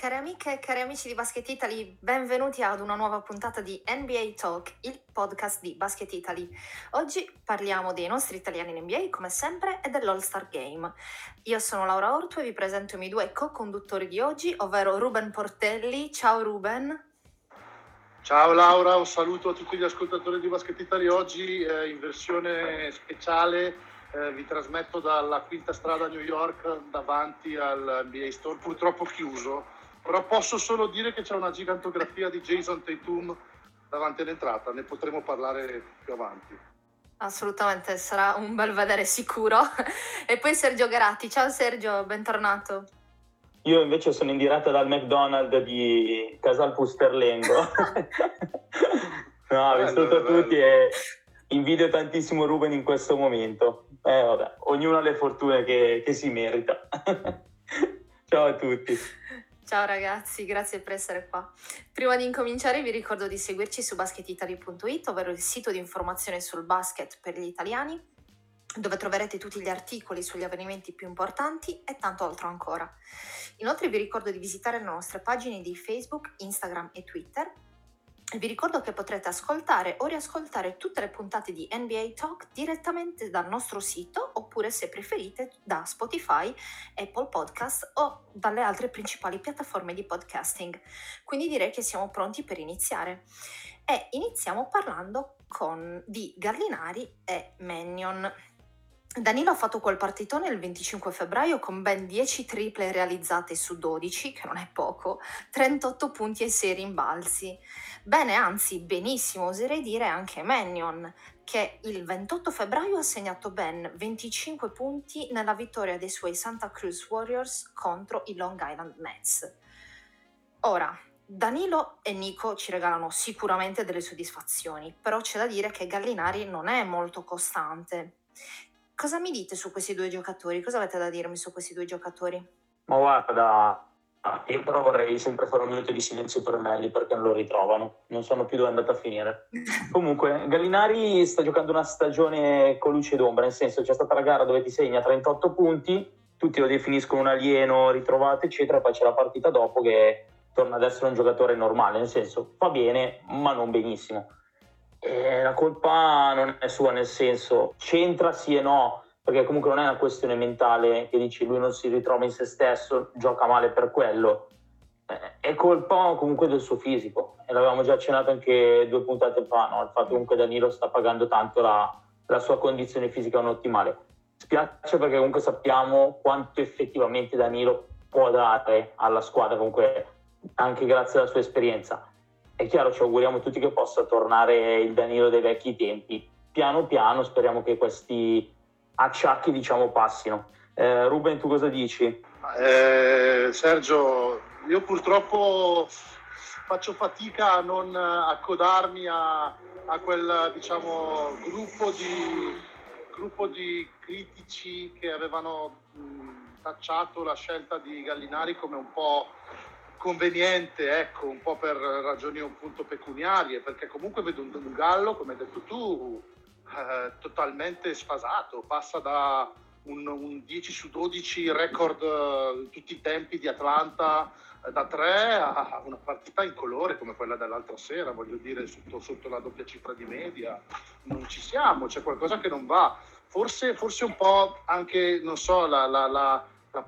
Cari amiche e cari amici di Basket Italy, benvenuti ad una nuova puntata di NBA Talk, il podcast di Basket Italy. Oggi parliamo dei nostri italiani in NBA, come sempre, e dell'All-Star Game. Io sono Laura Ortu e vi presento i miei due co-conduttori di oggi, ovvero Ruben Portelli. Ciao Ruben. Ciao Laura, un saluto a tutti gli ascoltatori di Basket Italy. Oggi eh, in versione speciale eh, vi trasmetto dalla Quinta Strada New York davanti al NBA Store, purtroppo chiuso però posso solo dire che c'è una gigantografia di Jason Tatum davanti all'entrata, ne potremo parlare più avanti. Assolutamente, sarà un bel vedere sicuro. e poi Sergio Garatti, ciao Sergio, bentornato. Io invece sono in diretta dal McDonald's di Casal Pusterlengo. no, vi saluto tutti e invidio tantissimo Ruben in questo momento. Eh, vabbè, ognuno ha le fortune che, che si merita. Ciao a tutti. Ciao ragazzi, grazie per essere qua. Prima di incominciare vi ricordo di seguirci su basketitali.it, ovvero il sito di informazione sul basket per gli italiani, dove troverete tutti gli articoli sugli avvenimenti più importanti e tanto altro ancora. Inoltre vi ricordo di visitare le nostre pagine di Facebook, Instagram e Twitter vi ricordo che potrete ascoltare o riascoltare tutte le puntate di NBA Talk direttamente dal nostro sito oppure se preferite da Spotify, Apple Podcast o dalle altre principali piattaforme di podcasting. Quindi direi che siamo pronti per iniziare. E iniziamo parlando con, di Gallinari e Mannion. Danilo ha fatto quel partitone il 25 febbraio con ben 10 triple realizzate su 12, che non è poco, 38 punti e 6 rimbalzi. Bene, anzi, benissimo, oserei dire anche Mannion, che il 28 febbraio ha segnato ben 25 punti nella vittoria dei suoi Santa Cruz Warriors contro i Long Island Nets. Ora, Danilo e Nico ci regalano sicuramente delle soddisfazioni, però c'è da dire che Gallinari non è molto costante Cosa mi dite su questi due giocatori? Cosa avete da dirmi su questi due giocatori? Ma guarda, io però vorrei sempre fare un minuto di silenzio per Melli perché non lo ritrovano, non sanno più dove è andata a finire. Comunque, Gallinari sta giocando una stagione con luce d'ombra, nel senso c'è stata la gara dove ti segna 38 punti, tutti lo definiscono un alieno, ritrovato, eccetera, poi c'è la partita dopo che torna ad essere un giocatore normale, nel senso fa bene, ma non benissimo. Eh, la colpa non è sua, nel senso c'entra sì e no, perché comunque non è una questione mentale che dici lui non si ritrova in se stesso, gioca male per quello. Eh, è colpa comunque del suo fisico e l'avevamo già accennato anche due puntate fa, no? il fatto che comunque Danilo sta pagando tanto la, la sua condizione fisica non ottimale. Spiace perché comunque sappiamo quanto effettivamente Danilo può dare alla squadra, comunque anche grazie alla sua esperienza è chiaro, ci auguriamo tutti che possa tornare il Danilo dei vecchi tempi. Piano piano speriamo che questi acciacchi diciamo passino. Eh, Ruben, tu cosa dici? Eh, Sergio, io purtroppo faccio fatica a non accodarmi a, a quel diciamo, gruppo, di, gruppo di critici che avevano mh, tacciato la scelta di Gallinari come un po' conveniente, ecco, un po' per ragioni un punto pecuniarie, perché comunque vedo un, un Gallo, come hai detto tu, eh, totalmente sfasato, passa da un, un, 10 su 12 record uh, tutti i tempi di Atlanta uh, da 3 a una partita in colore come quella dell'altra sera, voglio dire, sotto, sotto la doppia cifra di media. Non ci siamo, c'è qualcosa che non va. Forse, forse un po' anche, non so, la, la, la,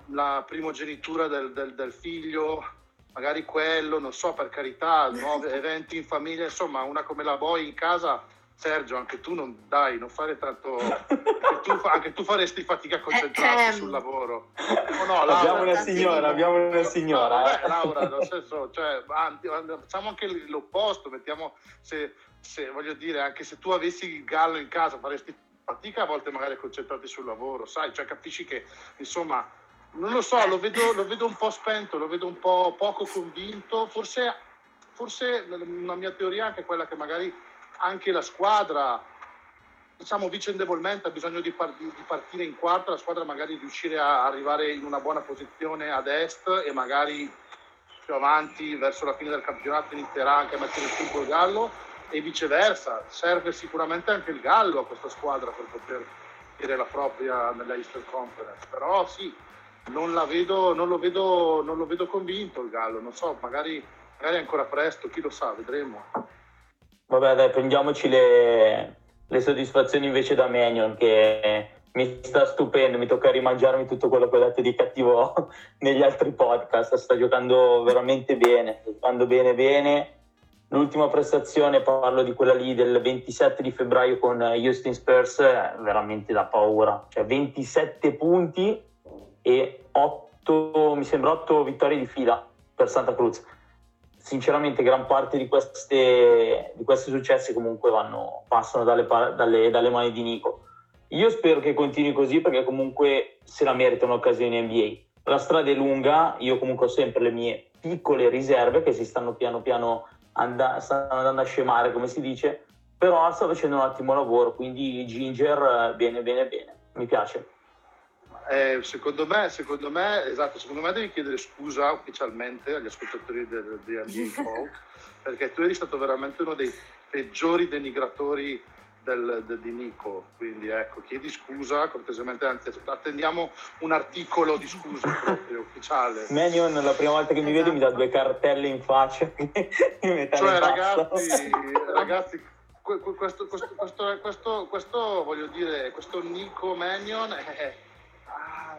la primogenitura del, del, del figlio magari quello, non so, per carità, nuovi eventi in famiglia, insomma, una come la Boy in casa, Sergio, anche tu non dai, non fare tanto, anche tu, anche tu faresti fatica a concentrarti eh, sul lavoro. No, no, Laura, abbiamo una signora, abbiamo una signora. No, vabbè, eh. Laura, nel senso, cioè, facciamo anche l'opposto, mettiamo, se, se, voglio dire, anche se tu avessi il gallo in casa, faresti fatica a volte magari a concentrarti sul lavoro, sai, cioè capisci che, insomma, non lo so, lo vedo, lo vedo, un po' spento, lo vedo un po' poco convinto. Forse, forse una mia teoria è anche quella che magari anche la squadra, diciamo vicendevolmente, ha bisogno di, par- di partire in quarta, la squadra magari riuscire a arrivare in una buona posizione ad est e magari più avanti verso la fine del campionato inizierà anche a mettere punto il Gallo e viceversa. Serve sicuramente anche il Gallo a questa squadra per poter dire la propria nella Eastern Conference. Però sì, non, la vedo, non, lo vedo, non lo vedo convinto il Gallo, non so, magari, magari è ancora presto, chi lo sa, vedremo. Vabbè dai, prendiamoci le, le soddisfazioni invece da Manion che mi sta stupendo, mi tocca rimangiarmi tutto quello che ho detto di cattivo negli altri podcast, sta giocando veramente bene, giocando bene bene. L'ultima prestazione, parlo di quella lì del 27 di febbraio con Houston Spurs, veramente da paura, cioè 27 punti e 8, mi sembra 8 vittorie di fila per Santa Cruz. Sinceramente gran parte di, queste, di questi successi comunque vanno, passano dalle, dalle, dalle mani di Nico io spero che continui così perché comunque se la merita un'occasione NBA. La strada è lunga, io comunque ho sempre le mie piccole riserve che si stanno piano piano and- stanno andando a scemare, come si dice, però sta facendo un ottimo lavoro, quindi Ginger bene, bene, bene, mi piace. Eh, secondo, me, secondo me, esatto, secondo me devi chiedere scusa ufficialmente agli ascoltatori del, del NBA perché tu eri stato veramente uno dei peggiori denigratori del, del, di Nico, quindi ecco, chiedi scusa cortesemente, anzi attendiamo un articolo di scusa proprio ufficiale. Manion la prima volta che mi vede mi dà due cartelle in faccia. cioè ragazzi, ragazzi questo, questo, questo, questo, questo, voglio dire, questo Nico Manion è,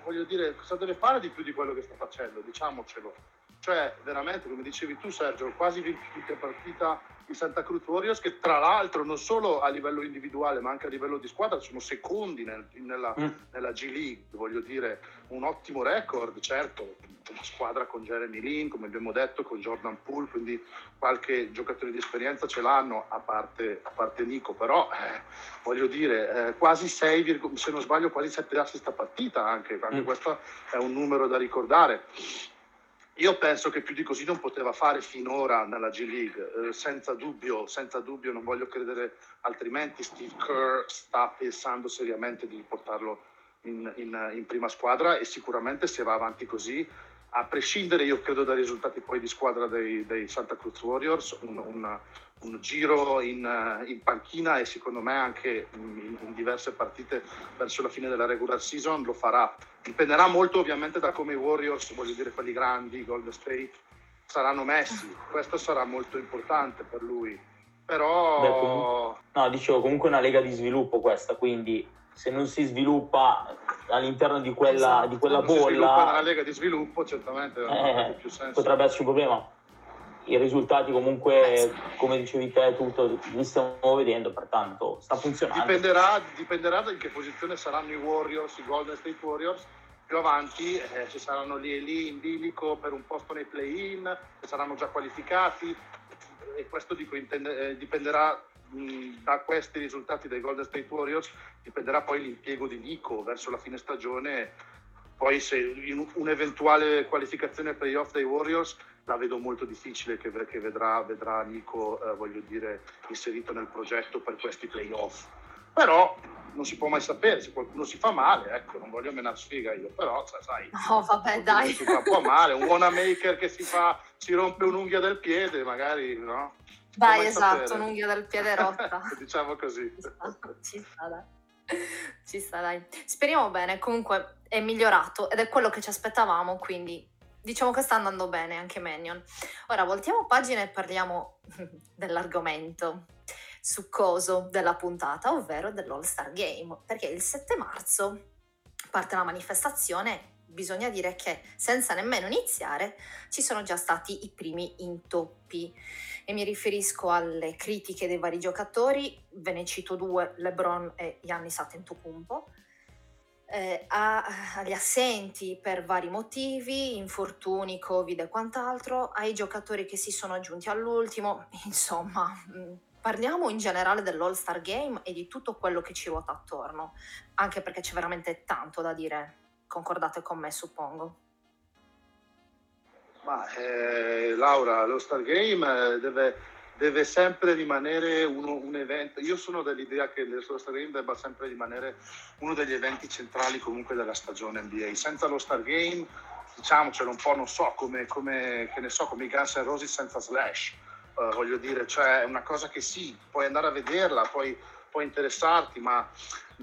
voglio dire, cosa deve fare di più di quello che sta facendo, diciamocelo. Cioè, veramente, come dicevi tu Sergio, quasi 20 partita i Santa Cruz Warriors che tra l'altro non solo a livello individuale ma anche a livello di squadra sono secondi nel, nella, mm. nella, G League, voglio dire un ottimo record, certo, una squadra con Jeremy Lin, come abbiamo detto, con Jordan Poole, quindi qualche giocatore di esperienza ce l'hanno a parte, a parte Nico, però eh, voglio dire eh, quasi 6, se non sbaglio quasi 7 assist a partita anche, anche mm. questo è un numero da ricordare. Io penso che più di così non poteva fare finora nella G League, eh, senza dubbio, senza dubbio, non voglio credere altrimenti. Steve Kerr sta pensando seriamente di portarlo in, in, in prima squadra e sicuramente se va avanti così, a prescindere io credo dai risultati poi di squadra dei, dei Santa Cruz Warriors, un, un, un giro in, eh, in, panchina e secondo me anche in, in, diverse partite verso la fine della regular season lo farà. Dipenderà molto ovviamente da come i Warriors, voglio dire quelli grandi, Golden State, saranno messi. Questo sarà molto importante per lui. Però... Beh, comunque, no, dicevo comunque una lega di sviluppo questa, quindi se non si sviluppa all'interno di quella, esatto. di quella bolla... Se si sviluppa nella lega di sviluppo certamente eh, più senso. potrebbe esserci un problema i risultati comunque, come dicevi te, tutto li stiamo vedendo, pertanto sta funzionando. Dipenderà, dipenderà da in che posizione saranno i Warriors, i Golden State Warriors. Più avanti eh, ci saranno lì e lì in bilico per un posto nei play-in, saranno già qualificati e questo dico, intende, eh, dipenderà mh, da questi risultati dei Golden State Warriors, dipenderà poi l'impiego di Nico verso la fine stagione. Poi se in un'eventuale qualificazione playoff dei Warriors la vedo molto difficile che, che vedrà, vedrà, Nico, eh, voglio dire, inserito nel progetto per questi playoff. Però non si può mai sapere, se qualcuno si fa male, ecco, non voglio menare sfiga io, però sai, no, vabbè, dai. si fa un po' male, un Wanamaker che si, fa, si rompe un'unghia del piede, magari, no? Dai, esatto, sapere. un'unghia del piede rotta. diciamo così. Ci sta, dai. Ci sta, dai. Speriamo bene, comunque è migliorato ed è quello che ci aspettavamo, quindi diciamo che sta andando bene anche Manion. Ora voltiamo pagina e parliamo dell'argomento succoso della puntata, ovvero dell'All Star Game, perché il 7 marzo parte la manifestazione. Bisogna dire che senza nemmeno iniziare ci sono già stati i primi intoppi e mi riferisco alle critiche dei vari giocatori, ve ne cito due, LeBron e Giannis Antetokounmpo, eh, a, agli assenti per vari motivi, infortuni, covid e quant'altro, ai giocatori che si sono aggiunti all'ultimo, insomma, mm, parliamo in generale dell'All Star Game e di tutto quello che ci ruota attorno, anche perché c'è veramente tanto da dire, concordate con me suppongo. Ma eh, Laura, lo Star Game eh, deve deve sempre rimanere uno, un evento. Io sono dell'idea che lo Star Game debba sempre rimanere uno degli eventi centrali comunque della stagione NBA. Senza lo Star Game, diciamocelo un po', non so, come, come, che ne so, come i Guns N' Roses senza Slash. Uh, voglio dire, cioè è una cosa che sì, puoi andare a vederla, puoi, può interessarti, ma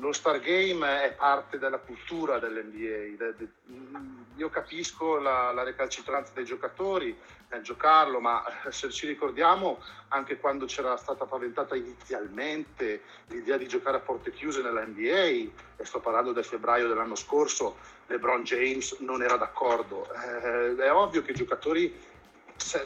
lo Star Game è parte della cultura dell'NBA. Io capisco la, la recalcitranza dei giocatori nel giocarlo, ma se ci ricordiamo anche quando c'era stata paventata inizialmente l'idea di giocare a porte chiuse nella NBA, e sto parlando del febbraio dell'anno scorso, LeBron James non era d'accordo. Eh, è ovvio che i giocatori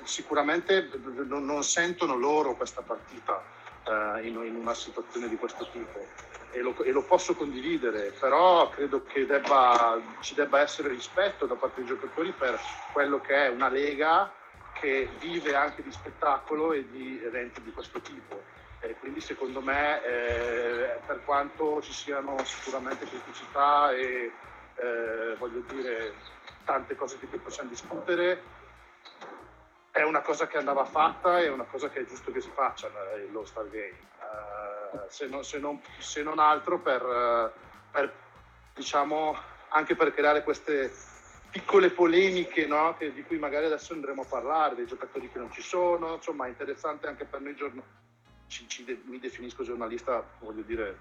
sicuramente non sentono loro questa partita eh, in, in una situazione di questo tipo e lo, e lo, posso condividere, però credo che debba, ci debba essere rispetto da parte dei giocatori per quello che è una lega che vive anche di spettacolo e di eventi di questo tipo. E quindi secondo me, eh, per quanto ci siano sicuramente criticità e eh, voglio dire tante cose di cui possiamo discutere, è una cosa che andava fatta e è una cosa che è giusto che si faccia lo Star Game se, non, se, non, se, non, altro per, per, diciamo, anche per creare queste piccole polemiche no? che, di cui magari adesso andremo a parlare, dei giocatori che non ci sono, insomma è interessante anche per noi giornalisti, mi definisco giornalista, voglio dire,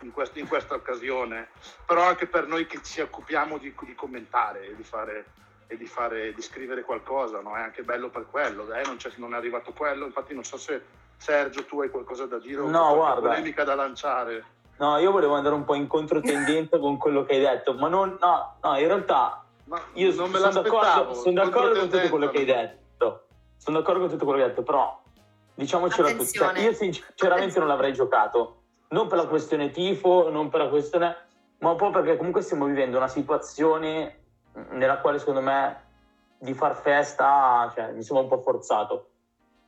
in, quest, in, questa occasione, però anche per noi che ci occupiamo di, di commentare e di fare e di, fare, di scrivere qualcosa, no? è anche bello per quello, eh? non, non, è arrivato quello, infatti non so se Sergio tu hai qualcosa da dire o no, guarda. polemica da lanciare. No, io volevo andare un po' in controtendenza con quello che hai detto, ma non, no, no, in realtà ma io non me sono d'accordo, sono d'accordo con tutto quello che hai detto, sono d'accordo con tutto quello che hai detto, però diciamocelo tutti, cioè, io sinceramente non l'avrei giocato, non per la questione tifo, non per la questione, ma un po' perché comunque stiamo vivendo una situazione nella quale secondo me di far festa cioè, mi sembra un po' forzato.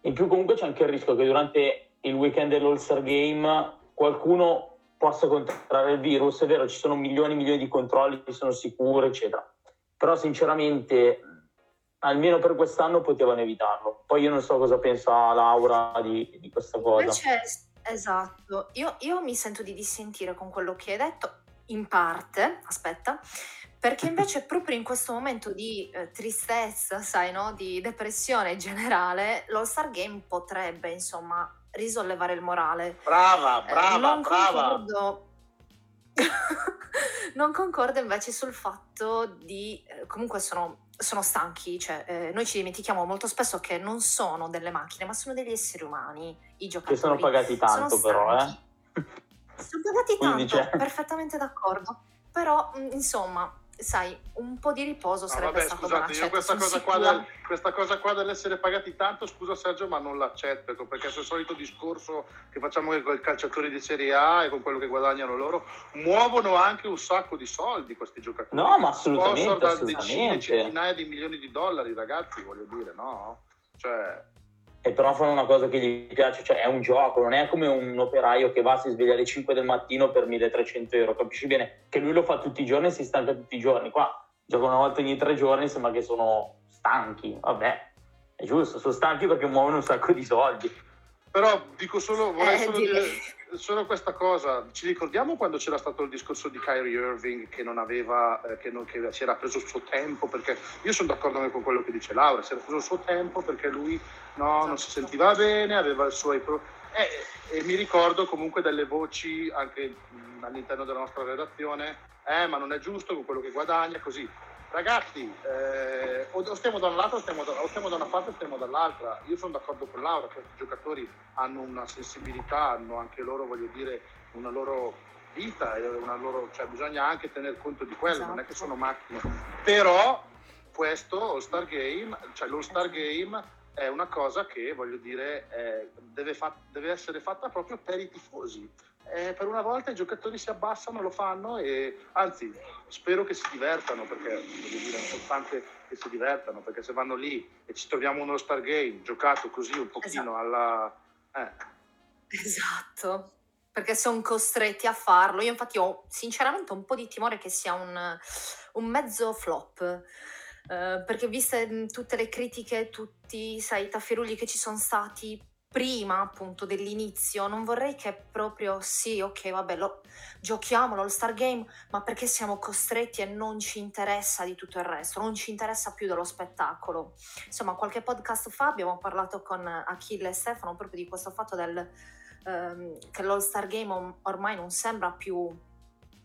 In più comunque c'è anche il rischio che durante il weekend dell'All-Star Game qualcuno possa contrarre il virus, è vero ci sono milioni e milioni di controlli, sono sicuro eccetera, però sinceramente almeno per quest'anno potevano evitarlo. Poi io non so cosa pensa Laura di, di questa cosa. Esatto, io, io mi sento di dissentire con quello che hai detto, in parte, aspetta, perché invece proprio in questo momento di eh, tristezza, sai, no? di depressione generale, l'All-Star Game potrebbe, insomma, risollevare il morale. Brava, eh, brava, eh, non brava. Concordo... non concordo invece sul fatto di... Eh, comunque sono, sono stanchi, cioè eh, noi ci dimentichiamo molto spesso che non sono delle macchine, ma sono degli esseri umani, i giocatori. Che sono pagati tanto sono però, eh? Sono pagati tanto, cioè... perfettamente d'accordo. Però, mm, insomma, sai, un po' di riposo sarebbe vabbè, stato scusate, io questa cosa, qua del, questa cosa qua dell'essere pagati tanto, scusa Sergio, ma non l'accetto, ecco, perché è il solito discorso che facciamo con i calciatori di Serie A e con quello che guadagnano loro, muovono anche un sacco di soldi questi giocatori. No, ma assolutamente, Sponsor da decine, centinaia di milioni di dollari, ragazzi, voglio dire, no? Cioè e però fanno una cosa che gli piace, cioè è un gioco, non è come un operaio che va, si sveglia alle 5 del mattino per 1300 euro, capisci bene? Che lui lo fa tutti i giorni e si stanca tutti i giorni, qua gioca una volta ogni tre giorni, sembra che sono stanchi, vabbè, è giusto, sono stanchi perché muovono un sacco di soldi. Però dico solo, vorrei eh, solo dire solo questa cosa, ci ricordiamo quando c'era stato il discorso di Kyrie Irving che non aveva, eh, che, non, che si era preso il suo tempo, perché io sono d'accordo anche con quello che dice Laura, si era preso il suo tempo perché lui no, non si sentiva bene, aveva i suoi problemi. Eh, e mi ricordo comunque delle voci anche all'interno della nostra redazione, eh ma non è giusto con quello che guadagna, così ragazzi, eh, o stiamo da un lato o stiamo da, o stiamo da una parte o stiamo dall'altra. Io sono d'accordo con Laura, questi giocatori hanno una sensibilità, hanno anche loro, voglio dire, una loro vita, una loro, cioè bisogna anche tener conto di quello, esatto. non è che sono macchine. Però questo All Star Game, cioè l'All Star Game è una cosa che, voglio dire, eh, deve, fa- deve essere fatta proprio per i tifosi eh, per una volta i giocatori si abbassano, lo fanno e anzi spero che si divertano perché voglio dire, è importante che si divertano perché se vanno lì e ci troviamo uno Star Game giocato così un pochino esatto. alla... Eh. Esatto, perché sono costretti a farlo. Io infatti ho sinceramente un po' di timore che sia un, un mezzo flop. Uh, perché viste tutte le critiche, tutti sai, i tafferugli che ci sono stati prima appunto dell'inizio, non vorrei che proprio sì, ok, vabbè, lo, giochiamo l'All Star Game, ma perché siamo costretti e non ci interessa di tutto il resto, non ci interessa più dello spettacolo. Insomma, qualche podcast fa abbiamo parlato con Achille e Stefano proprio di questo fatto del ehm, che l'All-Star Game ormai non sembra più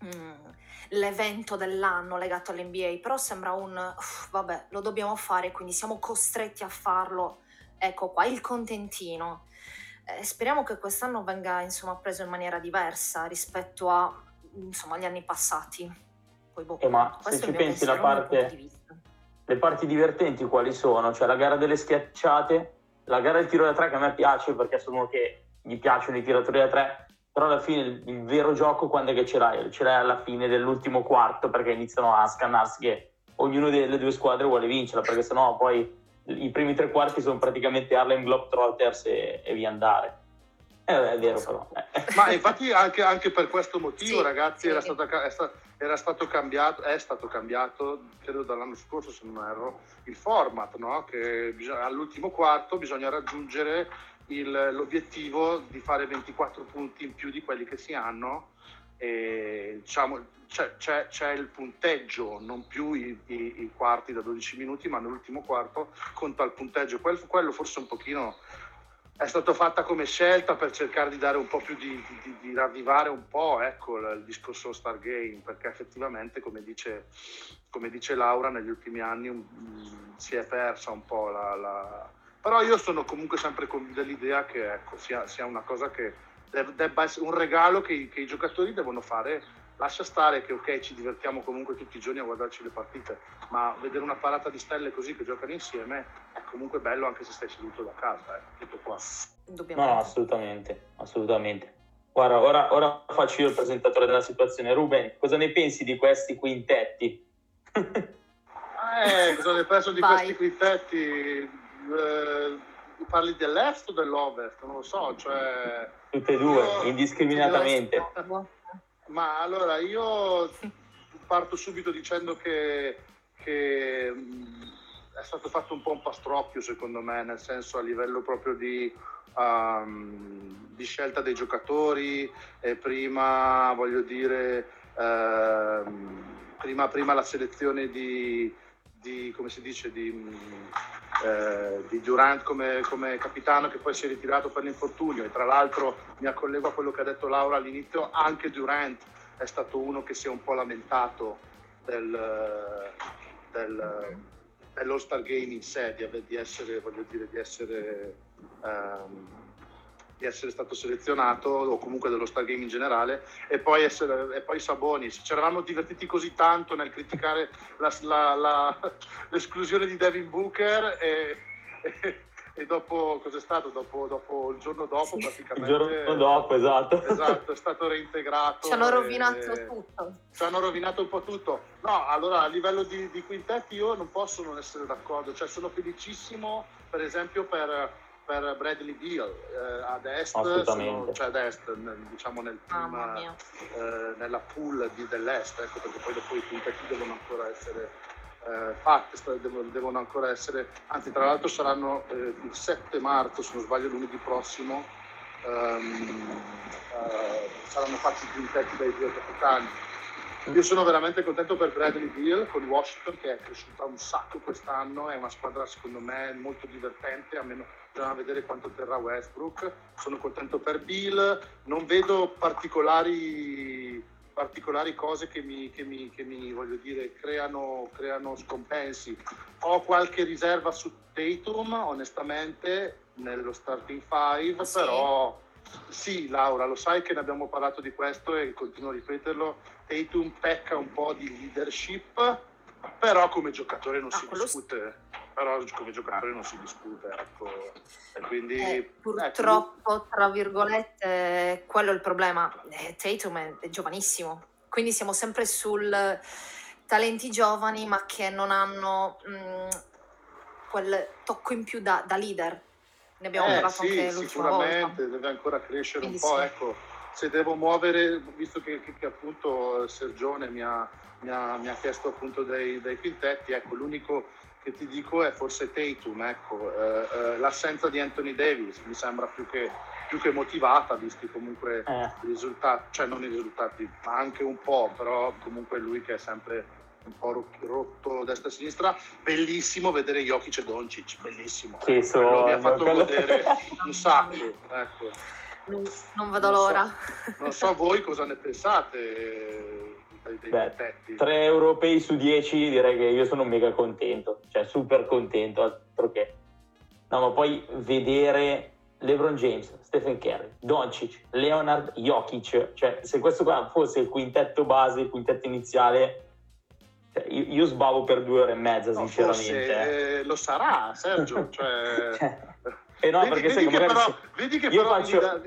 mm, l'evento dell'anno legato all'NBA, però sembra un uff, vabbè, lo dobbiamo fare, quindi siamo costretti a farlo. Ecco qua il contentino. Eh, speriamo che quest'anno venga insomma preso in maniera diversa rispetto a insomma, gli anni passati. Poi, boh, eh, ma se ci pensi la parte, le parti divertenti quali sono? Cioè la gara delle schiacciate, la gara del tiro da tre che a me piace perché sono che gli piacciono i tiratori da tre, però alla fine il, il vero gioco quando è che ce l'hai? Ce l'hai alla fine dell'ultimo quarto perché iniziano a scannarsi che ognuno delle due squadre vuole vincerla perché sennò poi i primi tre quarti sono praticamente Harlem Globetrotters e, e via andare. Eh, è vero però. Ma infatti anche, anche per questo motivo, sì, ragazzi, sì. Era, stato, era, stato, cambiato, è stato cambiato, credo dall'anno scorso se non erro, il format, no? che bisogna, all'ultimo quarto bisogna raggiungere il, l'obiettivo di fare 24 punti in più di quelli che si hanno. E, diciamo, c'è, c'è, c'è, il punteggio, non più i, i, i, quarti da 12 minuti, ma nell'ultimo quarto conta il punteggio. Quello, quello forse un pochino è stata fatta come scelta per cercare di dare un po' più di, di, di ravvivare un po' ecco, il discorso Stargame, perché effettivamente, come dice, come dice Laura, negli ultimi anni um, si è persa un po' la, la... Però io sono comunque sempre dell'idea che ecco, sia, sia, una cosa che debba essere un regalo che, che i giocatori devono fare lascia stare che ok ci divertiamo comunque tutti i giorni a guardarci le partite, ma vedere una parata di stelle così che giocano insieme è comunque bello anche se stai seduto da casa, eh. tutto qua. No, no, assolutamente, assolutamente. Guarda, ora, ora, faccio io il presentatore della situazione. Ruben, cosa ne pensi di questi quintetti? eh, cosa ne penso di Vai. questi quintetti? Eh, parli dell'est o dell'ovest? Non lo so, cioè... Tutte e due, io... indiscriminatamente. Ma allora io parto subito dicendo che, che è stato fatto un po' un pastrocchio secondo me, nel senso a livello proprio di, um, di scelta dei giocatori e prima voglio dire uh, prima, prima, la selezione di, di come si dice di, uh, di Durant come, come, capitano che poi si è ritirato per l'infortunio. E tra l'altro mi accollego a quello che ha detto Laura all'inizio anche Durant è stato uno che si è un po' lamentato del, del dell'All Star Game in sé, di, di essere, voglio dire, di essere, um, di essere stato selezionato o comunque dello Star Game in generale e poi, essere, e poi Sabonis. Ci eravamo divertiti così tanto nel criticare la, la, la, l'esclusione di Devin Booker e, e e dopo cos'è stato? Dopo, dopo il giorno dopo praticamente. Il giorno dopo esatto. Esatto è stato reintegrato ci hanno rovinato e... tutto. ci hanno rovinato un po' tutto. No allora a livello di, di quintetti io non posso non essere d'accordo. Cioè sono felicissimo per esempio per, per Bradley Beal eh, ad est sono, cioè ad est diciamo nel team, eh, nella pool di, dell'est ecco perché poi dopo i quintetti devono ancora essere eh, fatte, devono ancora essere, anzi tra l'altro saranno eh, il 7 marzo, se non sbaglio lunedì prossimo, ehm, eh, saranno fatti i quintetti dai due capitani. Io sono veramente contento per Bradley Beal con Washington che è cresciuta un sacco quest'anno, è una squadra secondo me molto divertente, a meno bisogna vedere quanto terrà Westbrook. Sono contento per Beal, non vedo particolari particolari cose che mi, che mi, che mi voglio dire, creano, creano, scompensi. Ho qualche riserva su Tatum, onestamente, nello starting five, sì. però sì, Laura, lo sai che ne abbiamo parlato di questo e continuo a ripeterlo. Tatum pecca un po' di leadership, però come giocatore non ah, si discute però come giocatore non si discute. Ecco. E quindi, eh, ecco, purtroppo, ecco. tra virgolette, quello è il problema. Eh, Tatum è, è, giovanissimo, quindi siamo sempre sul talenti giovani ma che non hanno mh, mm, quel tocco in più da, da leader. Ne abbiamo eh, parlato sì, anche l'ultima sicuramente, volta. deve ancora crescere quindi un po'. Sì. Ecco, se devo muovere, visto che, che, che appunto Sergione mi ha, mi ha, mi ha chiesto appunto dei, dei quintetti, ecco, l'unico che ti dico è forse Tatum, ecco. eh, eh, l'assenza di Anthony Davis mi sembra più che, più che motivata, visti comunque eh. i risultati, cioè non i risultati, ma anche un po', però comunque lui che è sempre un po' rotto destra e sinistra, bellissimo vedere Jokic e Doncic, bellissimo. Sì, so, mi ha fatto quello... godere un sacco, ecco. Non, non vedo non l'ora. So, non so voi cosa ne pensate Beh, 3 europei su 10 direi che io sono mega contento, cioè super contento, altro che. No, ma poi vedere LeBron James, Stephen Curry, Doncic, Leonard, Jokic, cioè se questo qua fosse il quintetto base, il quintetto iniziale, cioè, io, io, sbavo per due ore e mezza, no, sinceramente. Forse, eh, lo sarà, Sergio. Cioè... cioè... Eh no, vedi, perché vedi sai, che però, se... vedi che io però faccio, da...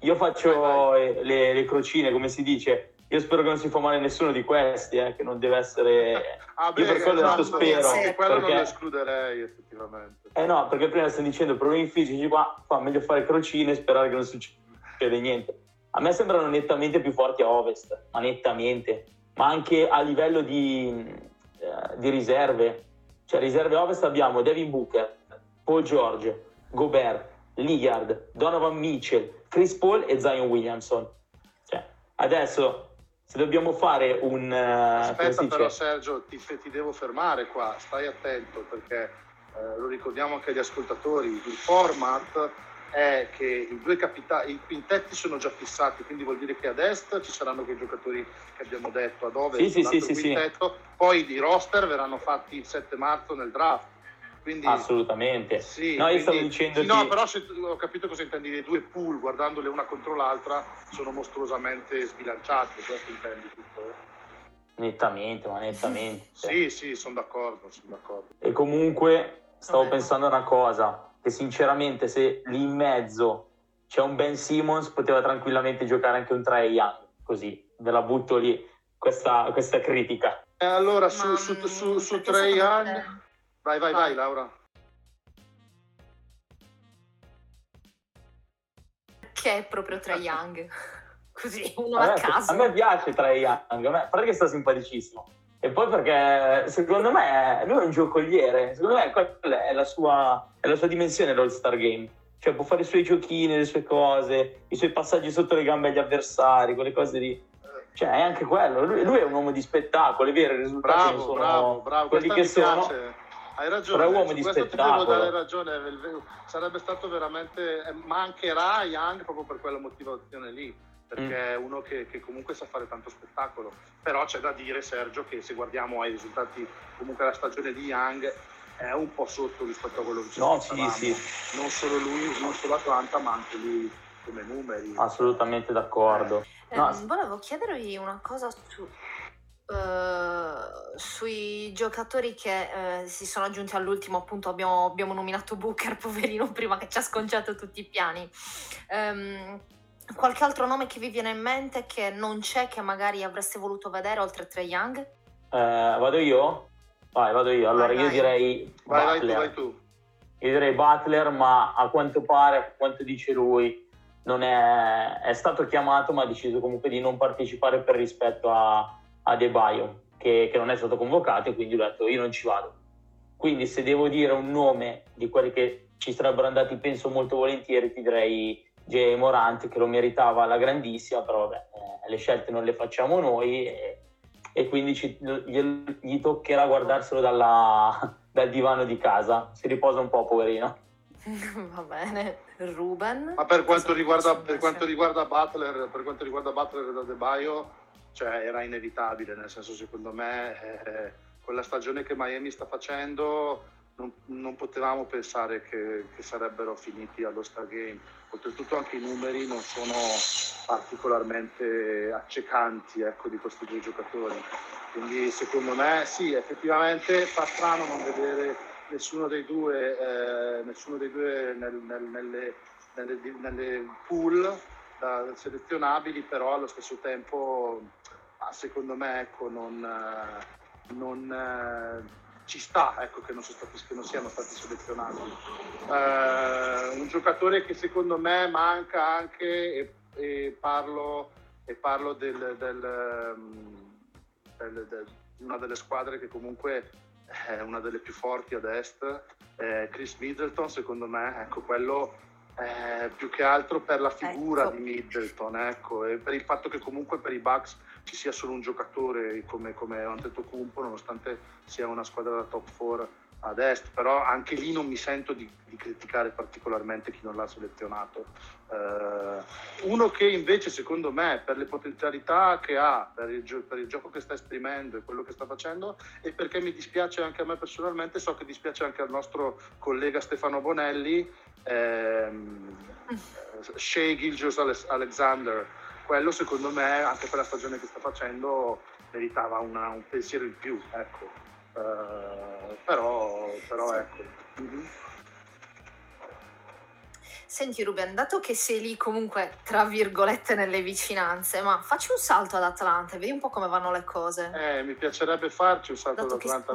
io faccio vai, vai. Le, le crocine, come si dice. Io spero che non si fa male nessuno di questi, eh, che non deve essere... ah, beh, io per quello esatto, spero. Sì, quello perché... non lo escluderei, effettivamente. Eh no, perché prima stiamo dicendo problemi fisici, qua fa meglio fare crocine e sperare che non succeda niente. A me sembrano nettamente più forti a ovest, ma nettamente. Ma anche a livello di, eh, di riserve. Cioè, riserve ovest abbiamo Devin Booker, Paul George, Gobert, Lillard, Donovan Mitchell, Chris Paul e Zion Williamson. Cioè, adesso, se dobbiamo fare un... Uh, Aspetta però Sergio, ti, ti, devo fermare qua, stai attento perché eh, lo ricordiamo anche agli ascoltatori, il format è che i due capitani, i quintetti sono già fissati, quindi vuol dire che ad est ci saranno quei giocatori che abbiamo detto, ad ovest sì, sì, sì, quintetto, poi i roster verranno fatti il 7 marzo nel draft. Quindi, Assolutamente. Sì, no, quindi, io stavo dicendo sì, no, però se, ho capito cosa intendi, le due pool, guardandole una contro l'altra, sono mostruosamente sbilanciate, questo intendi tutto. Eh? Nettamente, ma nettamente. sì, sì, sono d'accordo, sono d'accordo. E comunque stavo Vabbè. pensando a una cosa, che sinceramente se lì in mezzo c'è un Ben Simmons poteva tranquillamente giocare anche un Trae Young, così ve la butto lì questa, questa critica. E allora su, su, su, su, su Trae Young, vai, vai, vai Laura. Che è proprio Trae Young, così uno a, a caso. A me piace Trae Young, a me, perché sta simpaticissimo. E poi perché secondo me lui è un giocoliere, secondo me quella è la sua, è la sua dimensione l'All-Star Game. Cioè può fare i suoi giochini, le sue cose, i suoi passaggi sotto le gambe agli avversari, quelle cose lì. Cioè è anche quello, lui, lui è un uomo di spettacolo, è vero, i risultati bravo, sono bravo, bravo. quelli Questa che sono. Piace. Hai ragione, è uomo di questo spettacolo. ti devo dare ragione, sarebbe stato veramente, eh, mancherà Young proprio per quella motivazione lì perché è uno che, che, comunque sa fare tanto spettacolo. Però c'è da dire, Sergio, che se guardiamo ai risultati, comunque la stagione di Young è un po' sotto rispetto a quello che ci No, sì, sì. Non solo lui, non solo Atlanta, ma anche lui come numeri. Assolutamente d'accordo. Eh, no. volevo chiedervi una cosa su, Uh, sui giocatori che uh, si sono aggiunti all'ultimo, appunto abbiamo, abbiamo, nominato Booker, poverino, prima che ci ha sconciato tutti i piani. Um, Qualche altro nome che vi viene in mente che non c'è, che magari avreste voluto vedere oltre a Trey Young? Eh, vado io? Vai, vado io. Allora, vai, io vai. direi. Vai, Butler. vai tu, vai tu. Io direi Butler, ma a quanto pare, a quanto dice lui, non è, è stato chiamato, ma ha deciso comunque di non partecipare per rispetto a, a De Baio, che, che non è stato convocato, e quindi ho detto io non ci vado. Quindi, se devo dire un nome di quelli che ci sarebbero andati, penso molto volentieri, ti direi J. Morant che lo meritava alla grandissima, però vabbè, eh, le scelte non le facciamo noi e, e quindi ci, gli, gli, toccherà guardarselo dalla, dal divano di casa. Si riposa un po', poverino. Va bene, Ruben. Ma per quanto, riguarda, per quanto riguarda Butler, per quanto riguarda Butler da De Baio, cioè era inevitabile, nel senso secondo me eh, quella stagione che Miami sta facendo non, non potevamo pensare che, che, sarebbero finiti allo Star Game. Oltretutto anche i numeri non sono particolarmente accecanti ecco, di questi due giocatori. Quindi secondo me sì, effettivamente fa strano non vedere nessuno dei due, eh, nessuno dei due nel, nel, nelle, nelle, nelle, pool da, selezionabili, però allo stesso tempo secondo me ecco, non, eh, non eh, ci sta ecco, che, non stati, che, non siano stati selezionati. Eh, un giocatore che secondo me manca anche, e, e parlo, e parlo del, del, del, del, di una delle squadre che comunque è una delle più forti ad est, eh, Chris Middleton, secondo me, ecco, quello eh, più che altro per la figura ecco. di Middleton, ecco, e per il fatto che comunque per i Bucks ci sia solo un giocatore come, come Antetokounmpo, nonostante sia una squadra da top 4 ad est, però anche lì non mi sento di, di criticare particolarmente chi non l'ha selezionato. Uh, uno che invece secondo me per le potenzialità che ha, per il, per il, gioco che sta esprimendo e quello che sta facendo e perché mi dispiace anche a me personalmente, so che dispiace anche al nostro collega Stefano Bonelli, ehm, Shea Gilgios Alexander, quello secondo me anche per la stagione che sta facendo meritava una, un pensiero in più. Ecco. Uh, però, però ecco. Mm-hmm. Senti Ruben, dato che sei lì comunque tra virgolette nelle vicinanze, ma facci un salto ad Atlanta e vedi un po' come vanno le cose. Eh, mi piacerebbe farci un salto ad Atlanta.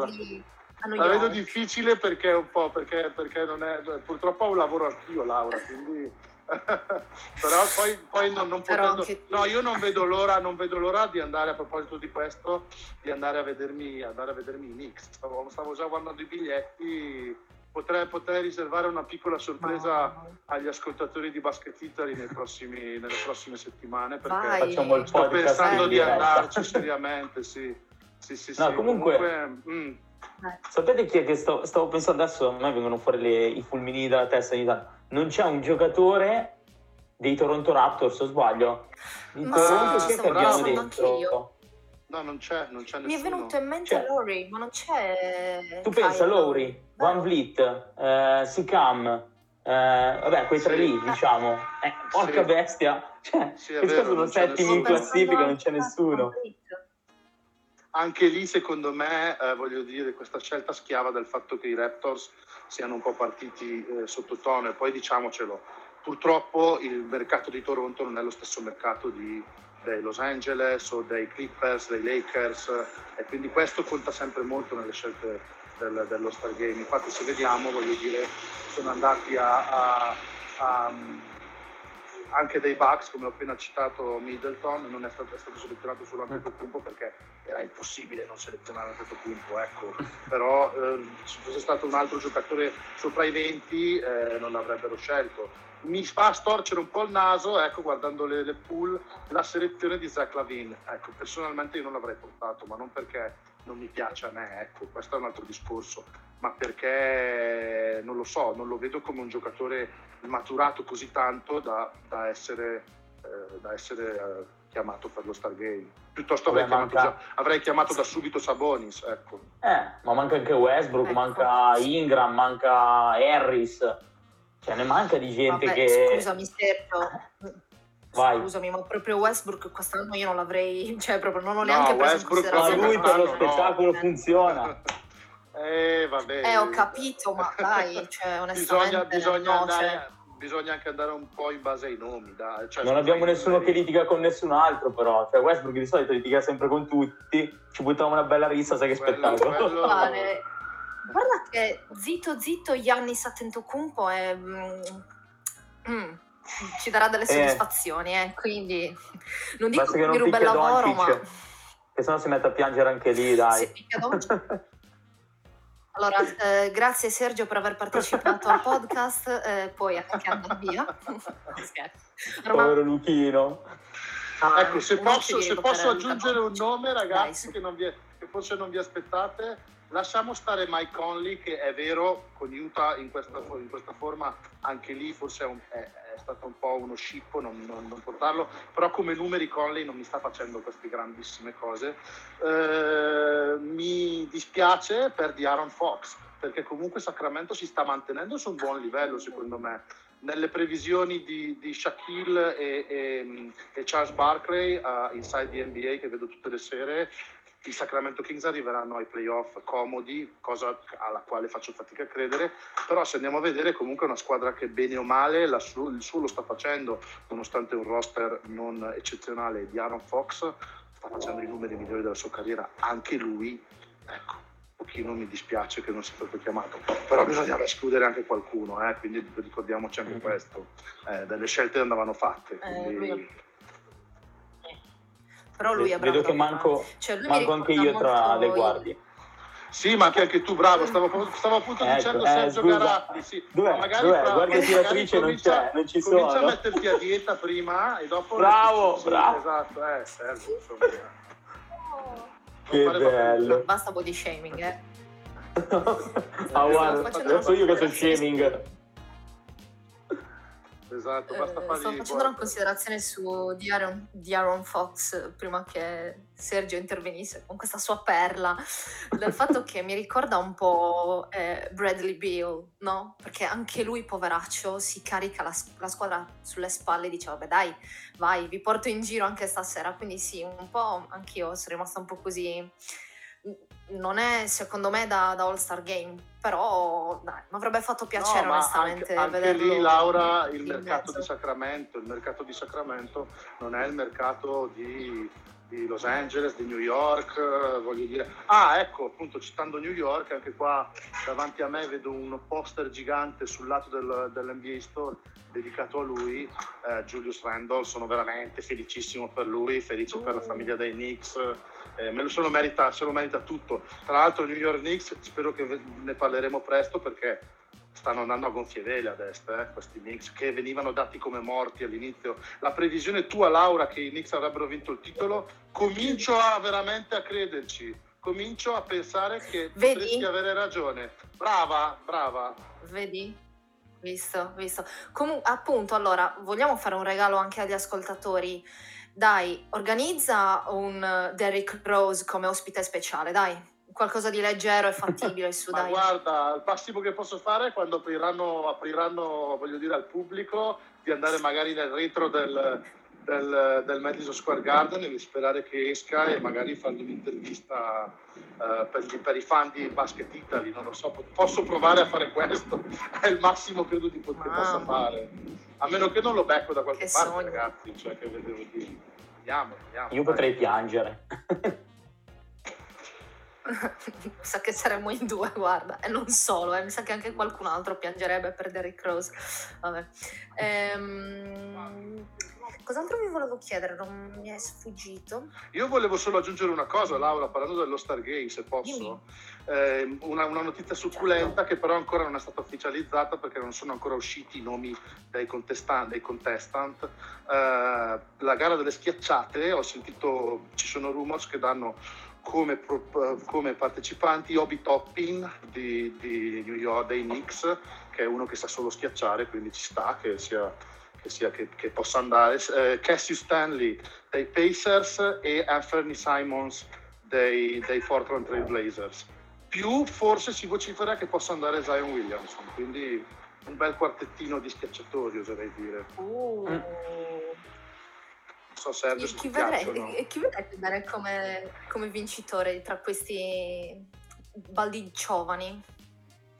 La vedo difficile perché un po', perché, perché non è, purtroppo ho un lavoro anch'io Laura, quindi però poi, poi non, non potendo, no io non vedo l'ora non vedo l'ora di andare a proposito di questo di andare a vedermi andare a vedermi i Knicks. Stavo, stavo già guardando i biglietti potrei, potrei riservare una piccola sorpresa no. agli ascoltatori di Basket Italy nelle prossime settimane perché sto pensando di andarci seriamente sì. Sì sì, no, sì. comunque, comunque mm. sapete chi è che sto, stavo pensando adesso a me vengono fuori le, i fulmini dalla testa di tanto non c'è un giocatore dei Toronto Raptors, o sbaglio? Di ma Toronto che abbiamo dentro? No, non c'è, non c'è Mi è venuto in mente c'è. Lowry, ma non c'è... Tu pensa Lowry, Van Vliet, eh, Sicam, eh, vabbè, quei tre sì. lì, diciamo. Eh, porca sì. bestia. Cioè, sì, vero, sono settimi in classifica, non c'è nessuno. Anche lì, secondo me, eh, voglio dire, questa scelta schiava del fatto che i Raptors siano un po' partiti eh, sottotono e poi diciamocelo, purtroppo il mercato di Toronto non è lo stesso mercato di, dei Los Angeles o dei Clippers, dei Lakers e quindi questo conta sempre molto nelle scelte del, dello Stargame. Infatti se vediamo, voglio dire, sono andati a, a, a anche dei Bucks, come ho appena citato Middleton, non è stato, è stato selezionato solo Antetokounmpo perché era impossibile non selezionare Antetokounmpo, ecco. però eh, se fosse stato un altro giocatore sopra i 20 eh, non l'avrebbero scelto. Mi fa storcere un po' il naso, ecco, guardando le, le pool, la selezione di Zach Lavin. Ecco, personalmente io non l'avrei portato, ma non perché non mi piace a me, ecco, questo è un altro discorso, ma perché non lo so, non lo vedo come un giocatore maturato così tanto da, da essere, eh, da essere eh, chiamato per lo Stargame. Piuttosto avrei, chiamato, manca... già, avrei chiamato da subito Sabonis, ecco. Eh, ma manca anche Westbrook, ecco. manca Ingram, manca Harris, cioè ne manca di gente Vabbè, che... Scusami Sergio, Vai. Scusami, ma proprio Westbrook quest'anno io non l'avrei, cioè proprio non ho neanche no, preso Westbrook in considerazione. Ma lui per lo spettacolo no. funziona. Eh, vabbè. Eh, ho capito, ma dai, cioè, onestamente... Bisogna, bisogna, no, andare, cioè... bisogna, anche andare un po' in base ai nomi, dai. Cioè, non abbiamo nessuno che litiga con nessun altro, però. Cioè, Westbrook di solito litiga sempre con tutti, ci buttiamo una bella rissa, sai che quello, spettacolo. Quello... Vale. Guarda che zitto zitto Giannis Attentocumpo è... Ci darà delle eh. soddisfazioni, eh. quindi non dico che, che mi ruba il lavoro, ma... Che se no si mette a piangere anche lì, dai. allora, eh, grazie Sergio per aver partecipato al podcast, eh, poi anche andare via. Ormai... Povero Luchino. Ah, ecco, se posso, se posso aggiungere un nome, ragazzi, che, vi, che forse non vi aspettate, Lasciamo stare Mike Conley, che è vero, con Utah in questa, in questa forma, anche lì forse è, un, è, è, stato un po' uno scippo non, non, non, portarlo, però come numeri Conley non mi sta facendo queste grandissime cose. Eh, mi dispiace per di Aaron Fox, perché comunque Sacramento si sta mantenendo su un buon livello, secondo me. Nelle previsioni di, di Shaquille e, e, e, Charles Barkley uh, Inside the NBA che vedo tutte le sere, i Sacramento Kings arriveranno ai playoff comodi, cosa alla quale faccio fatica a credere, però se andiamo a vedere comunque è una squadra che bene o male su, il suo lo sta facendo, nonostante un roster non eccezionale di Aaron Fox, sta facendo i numeri migliori della sua carriera, anche lui, ecco, un pochino mi dispiace che non sia stato chiamato, però bisognava escludere anche qualcuno, eh, quindi ricordiamoci anche mm-hmm. questo, eh, delle scelte andavano fatte. Eh, quindi... Eh, però lui è bravo. Vedo che manco, cioè, manco anche io tra le guardie. Sì, ma anche, anche tu, bravo, stavo, stavo appunto ecco, dicendo eh, Sergio scusa. Garatti. Sì. Dov'è? magari Dov'è? Fra, guardia tiratrice non c'è, non ci comincia sono. a metterti a dieta prima e dopo... Bravo, sì, bravo. Esatto, eh, Sergio, insomma. Che bello. Basta body shaming, eh. ah, guarda, so io che sono shaming. Esatto, basta fargli... Stavo facendo una considerazione su di Aaron, di Aaron, Fox prima che Sergio intervenisse con questa sua perla, del fatto che mi ricorda un po' eh, Bradley Beal, no? Perché anche lui, poveraccio, si carica la, la, squadra sulle spalle e dice, vabbè dai, vai, vi porto in giro anche stasera. Quindi sì, un po' anch'io sono rimasta un po' così non è secondo me da, da All-Star Game, però dai, mi avrebbe fatto piacere no, onestamente anche, anche vederlo. lì Laura, il mercato mezzo. di Sacramento, il mercato di Sacramento non è il mercato di, di Los Angeles, di New York, voglio dire. Ah, ecco, appunto citando New York, anche qua davanti a me vedo un poster gigante sul lato del, dell'NBA Store dedicato a lui, eh, Julius Randall, sono veramente felicissimo per lui, felice per la famiglia dei Knicks eh, me lo se lo, merita, se lo merita tutto. Tra l'altro New York Knicks, spero che ne parleremo presto perché stanno andando a gonfie vele a destra, eh, questi Knicks che venivano dati come morti all'inizio. La previsione tua, Laura, che i Knicks avrebbero vinto il titolo, comincio a veramente a crederci. Comincio a pensare che Vedi? potresti avere ragione. Brava, brava. Vedi? Visto, visto. Comunque, appunto, allora, vogliamo fare un regalo anche agli ascoltatori dai, organizza un eh, Derrick Rose come ospite speciale, dai. Qualcosa di leggero e fattibile su, Ma dai. guarda, il massimo che posso fare è quando apriranno, apriranno, voglio dire, al pubblico di andare magari nel retro del, del, del Madison Square Garden e sperare che esca e magari fargli un'intervista uh, per, gli, per, i fan di Basket Italy, non lo so, posso provare a fare questo, è il massimo credo di poter possa fare a meno che non lo becco da qualche che parte, sogno. ragazzi. Cioè, che vedevo di... Andiamo, andiamo. Io potrei piangere. mi sa che saremmo in due, guarda, e non solo, eh. mi sa che anche qualcun altro piangerebbe per Derrick Rose. Vabbè. Ehm, Cos'altro vi volevo chiedere? Non mi è sfuggito. Io volevo solo aggiungere una cosa, Laura, parlando dello Stargate, se posso. Eh, una, una, notizia succulenta certo. che però ancora non è stata ufficializzata perché non sono ancora usciti i nomi dei, contestant. Dei contestant. Eh, la gara delle schiacciate, ho sentito, ci sono rumors che danno come, come partecipanti Obi Toppin di, di New York, dei Knicks, che è uno che sa solo schiacciare, quindi ci sta che sia che, sia, che, che possa andare, eh, Cassius Stanley dei Pacers e Anthony Simons dei, dei Portland Trail Blazers. Più forse si vocifera che possa andare Zion Williamson, quindi un bel quartettino di schiacciatori oserei dire. Uh. So Sergio e chi, vedrei, e chi vedrei bene come, come vincitore tra questi baldi giovani?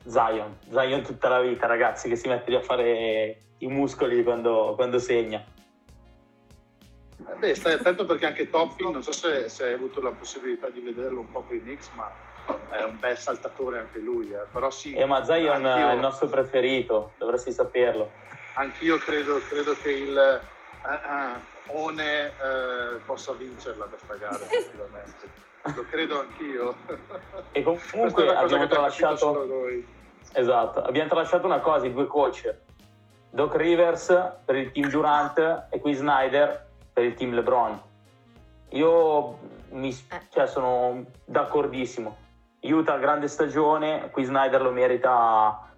Zion, Zion tutta la vita ragazzi che si mette lì a fare i muscoli quando, quando segna. Eh beh, stai attento perché anche Topping, non so se, se, hai avuto la possibilità di vederlo un po' con i Knicks, ma è un bel saltatore anche lui. Eh. Però sì, eh, ma Zion è il nostro preferito, dovresti saperlo. Anch'io credo, credo che il uh, uh, One uh, possa vincerla questa gara. Lo credo anch'io. E comunque abbiamo tralasciato... Esatto, abbiamo tralasciato una cosa, i due coach Doc Rivers per il team Durant e qui Snyder per il team LeBron. Io mi, eh. cioè, sono d'accordissimo. Utah grande stagione, qui Snyder lo merita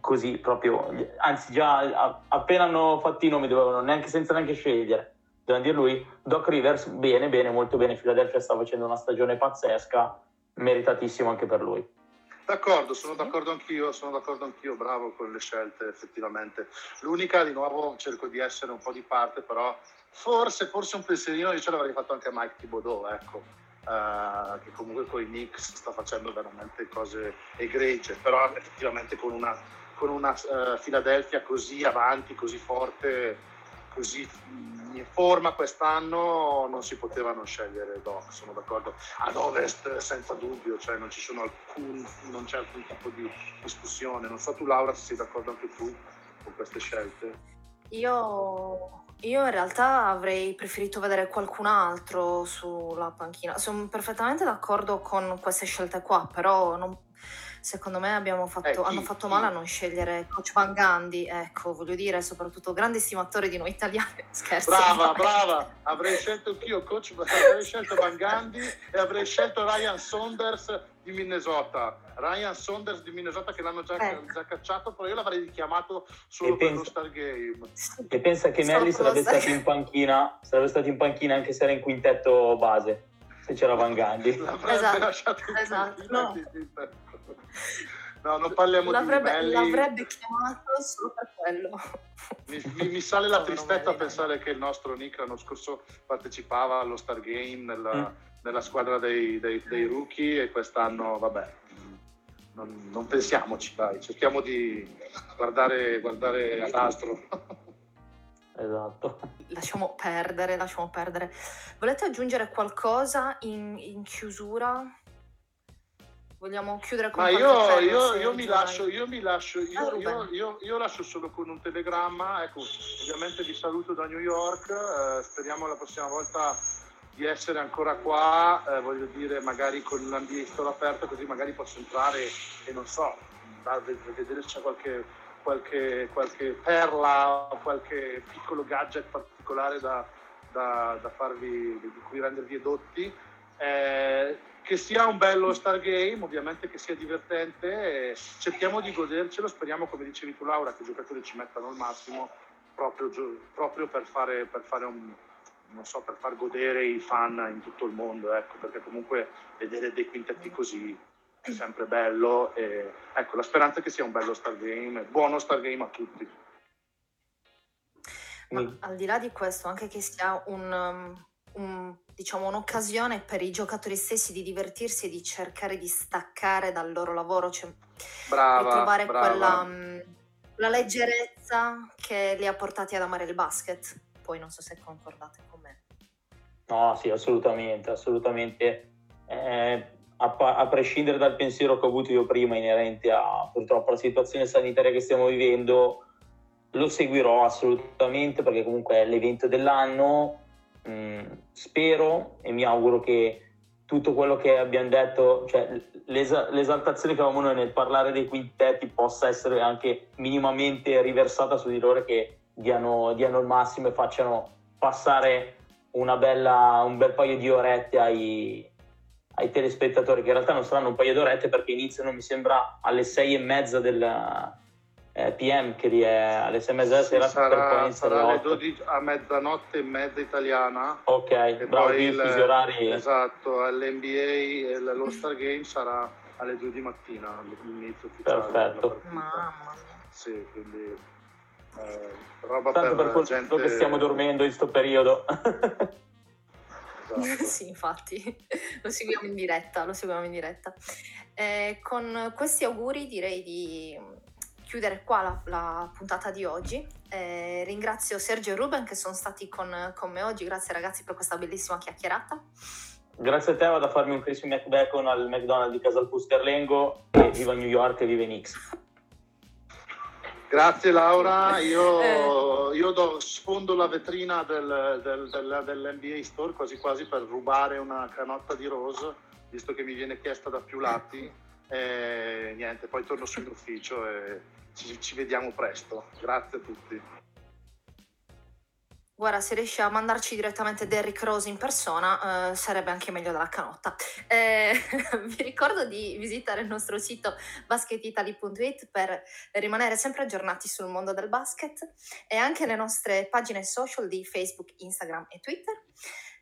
così proprio. Anzi, già appena hanno fatto i nomi dovevano neanche senza neanche scegliere. Dovevano dire lui. Doc Rivers, bene, bene, molto bene. Philadelphia sta facendo una stagione pazzesca, meritatissimo anche per lui. D'accordo, sono d'accordo anch'io, sono d'accordo anch'io, bravo con le scelte effettivamente. L'unica, di nuovo, cerco di essere un po' di parte, però forse, forse un pensierino io ce l'avrei fatto anche a Mike Thibodeau, ecco, uh, che comunque con i Knicks sta facendo veramente cose egregie, però effettivamente con una, con una uh, Philadelphia così avanti, così forte, così in forma quest'anno non si potevano scegliere Doc, sono d'accordo. Ad Ovest senza dubbio, cioè non, alcun, non c'è alcun tipo di discussione. Non so tu Laura se sei d'accordo anche tu con queste scelte. Io, io in realtà avrei preferito vedere qualcun altro sulla panchina. Sono perfettamente d'accordo con queste scelte qua, però non, secondo me abbiamo Eh, fatto, hanno chi? fatto male a Chi? non scegliere Coach Van Gandhi, ecco, voglio dire, soprattutto grande stimatore di noi italiani, scherzo. Brava, brava. Avrei scelto anch'io coach, avrei scelto Van Gandhi e avrei scelto Ryan Saunders di Minnesota. Ryan Saunders di Minnesota che l'hanno già, Ecco. già cacciato, però io l'avrei chiamato solo E per pensa- lo Stargame. E pensa che lo sarebbe stato in panchina, sarebbe stato in panchina anche se era in quintetto base, se c'era Van Gandhi. L'avrebbe Esatto, lasciato in esatto, panchina no. No, non parliamo L'avrebbe, di Melli. l'avrebbe chiamato solo per quello. Mi, mi- mi sale la tristezza a pensare che il nostro Nick l'anno scorso partecipava allo Stargame nella, Mm. nella squadra dei, dei- dei rookie e quest'anno, vabbè, non, non pensiamoci, dai, cerchiamo di guardare, guardare ad altro. Esatto. Lasciamo perdere, lasciamo perdere. Volete aggiungere qualcosa in, in chiusura? Vogliamo chiudere con Ma io, io- io mi lascio, io mi lascio, Ah, io, Ruben. io- io- io lascio solo con un telegramma, ecco, ovviamente vi saluto da New York, eh, speriamo la prossima volta di essere ancora qua, eh, voglio dire magari con l'NBA Store aperto così magari posso entrare e non so, vedere se c'è qualche, qualche, qualche perla o qualche piccolo gadget particolare da, da- da farvi, di cui rendervi edotti. Eh, che sia un bello Stargame, ovviamente che sia divertente, cerchiamo di godercelo, speriamo come dicevi tu Laura che i giocatori ci mettano il massimo proprio, proprio per, fare, per fare un so, per far godere i fan in tutto il mondo, ecco, perché comunque vedere dei quintetti così è sempre bello e ecco, la speranza è che sia un bello Stargame, buono Stargame a tutti. Ma al di là di questo, anche che sia un, um, un- diciamo, un'occasione per i giocatori stessi di divertirsi e di cercare di staccare dal loro lavoro, cioè Brava, ritrovare brava. quella, mm, la leggerezza che li ha portati ad amare il basket. Poi non so se concordate con me. No, sì, assolutamente, assolutamente. Eh, a, a prescindere dal pensiero che ho avuto io prima inerente a purtroppo la situazione sanitaria che stiamo vivendo, lo seguirò assolutamente perché comunque è l'evento dell'anno. Mm, spero e mi auguro che tutto quello che abbiamo detto, cioè l'esa- l'esaltazione che avevamo noi nel parlare dei quintetti possa essere anche minimamente riversata su di loro che diano, diano il massimo e facciano passare bella, un bel paio di orette ai, ai telespettatori, che in realtà non saranno un paio di orette perché iniziano, mi sembra, alle sei e mezza del eh, PM, che lì è alle sei e mezza della sera, per poi sarà, sarà alle alle otto. 12 a mezzanotte e mezza italiana. Ok, E bravo, poi il- fusi orari. Esatto, l'NBA e l'All Star Game sarà alle 2 di mattina l'inizio ufficiale. Perfetto. Mamma mia. Sì, quindi eh, roba Tanto per per quello gente... che stiamo dormendo in questo periodo. Esatto. sì, infatti, lo seguiamo in diretta, lo seguiamo in diretta. Eh, con questi auguri direi di chiudere qua la, la puntata di oggi. Eh, ringrazio Sergio e Ruben che sono stati con, con me oggi, grazie ragazzi per questa bellissima chiacchierata. Grazie a te, vado a farmi un Crispy McBacon al McDonald's di Casalpusterlengo e viva New York e viva Knicks. Grazie Laura, io, Eh. io do- sfondo la vetrina del, del- del- dell'NBA Store quasi quasi per rubare una canotta di rose, visto che mi viene chiesta da più lati. E niente, poi torno sull'ufficio e ci, ci vediamo presto. Grazie a tutti. Guarda, se riesci a mandarci direttamente Derrick Rose in persona, eh, sarebbe anche meglio della canotta. Eh, vi ricordo di visitare il nostro sito basketitaly.it per rimanere sempre aggiornati sul mondo del basket e anche le nostre pagine social di Facebook, Instagram e Twitter.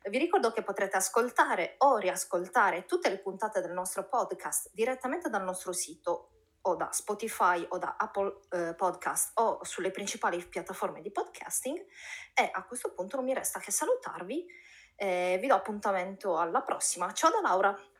Vi ricordo che potrete ascoltare o riascoltare tutte le puntate del nostro podcast direttamente dal nostro sito o da Spotify o da Apple eh, Podcast o sulle principali piattaforme di podcasting e a questo punto non mi resta che salutarvi e vi do appuntamento alla prossima. Ciao da Laura!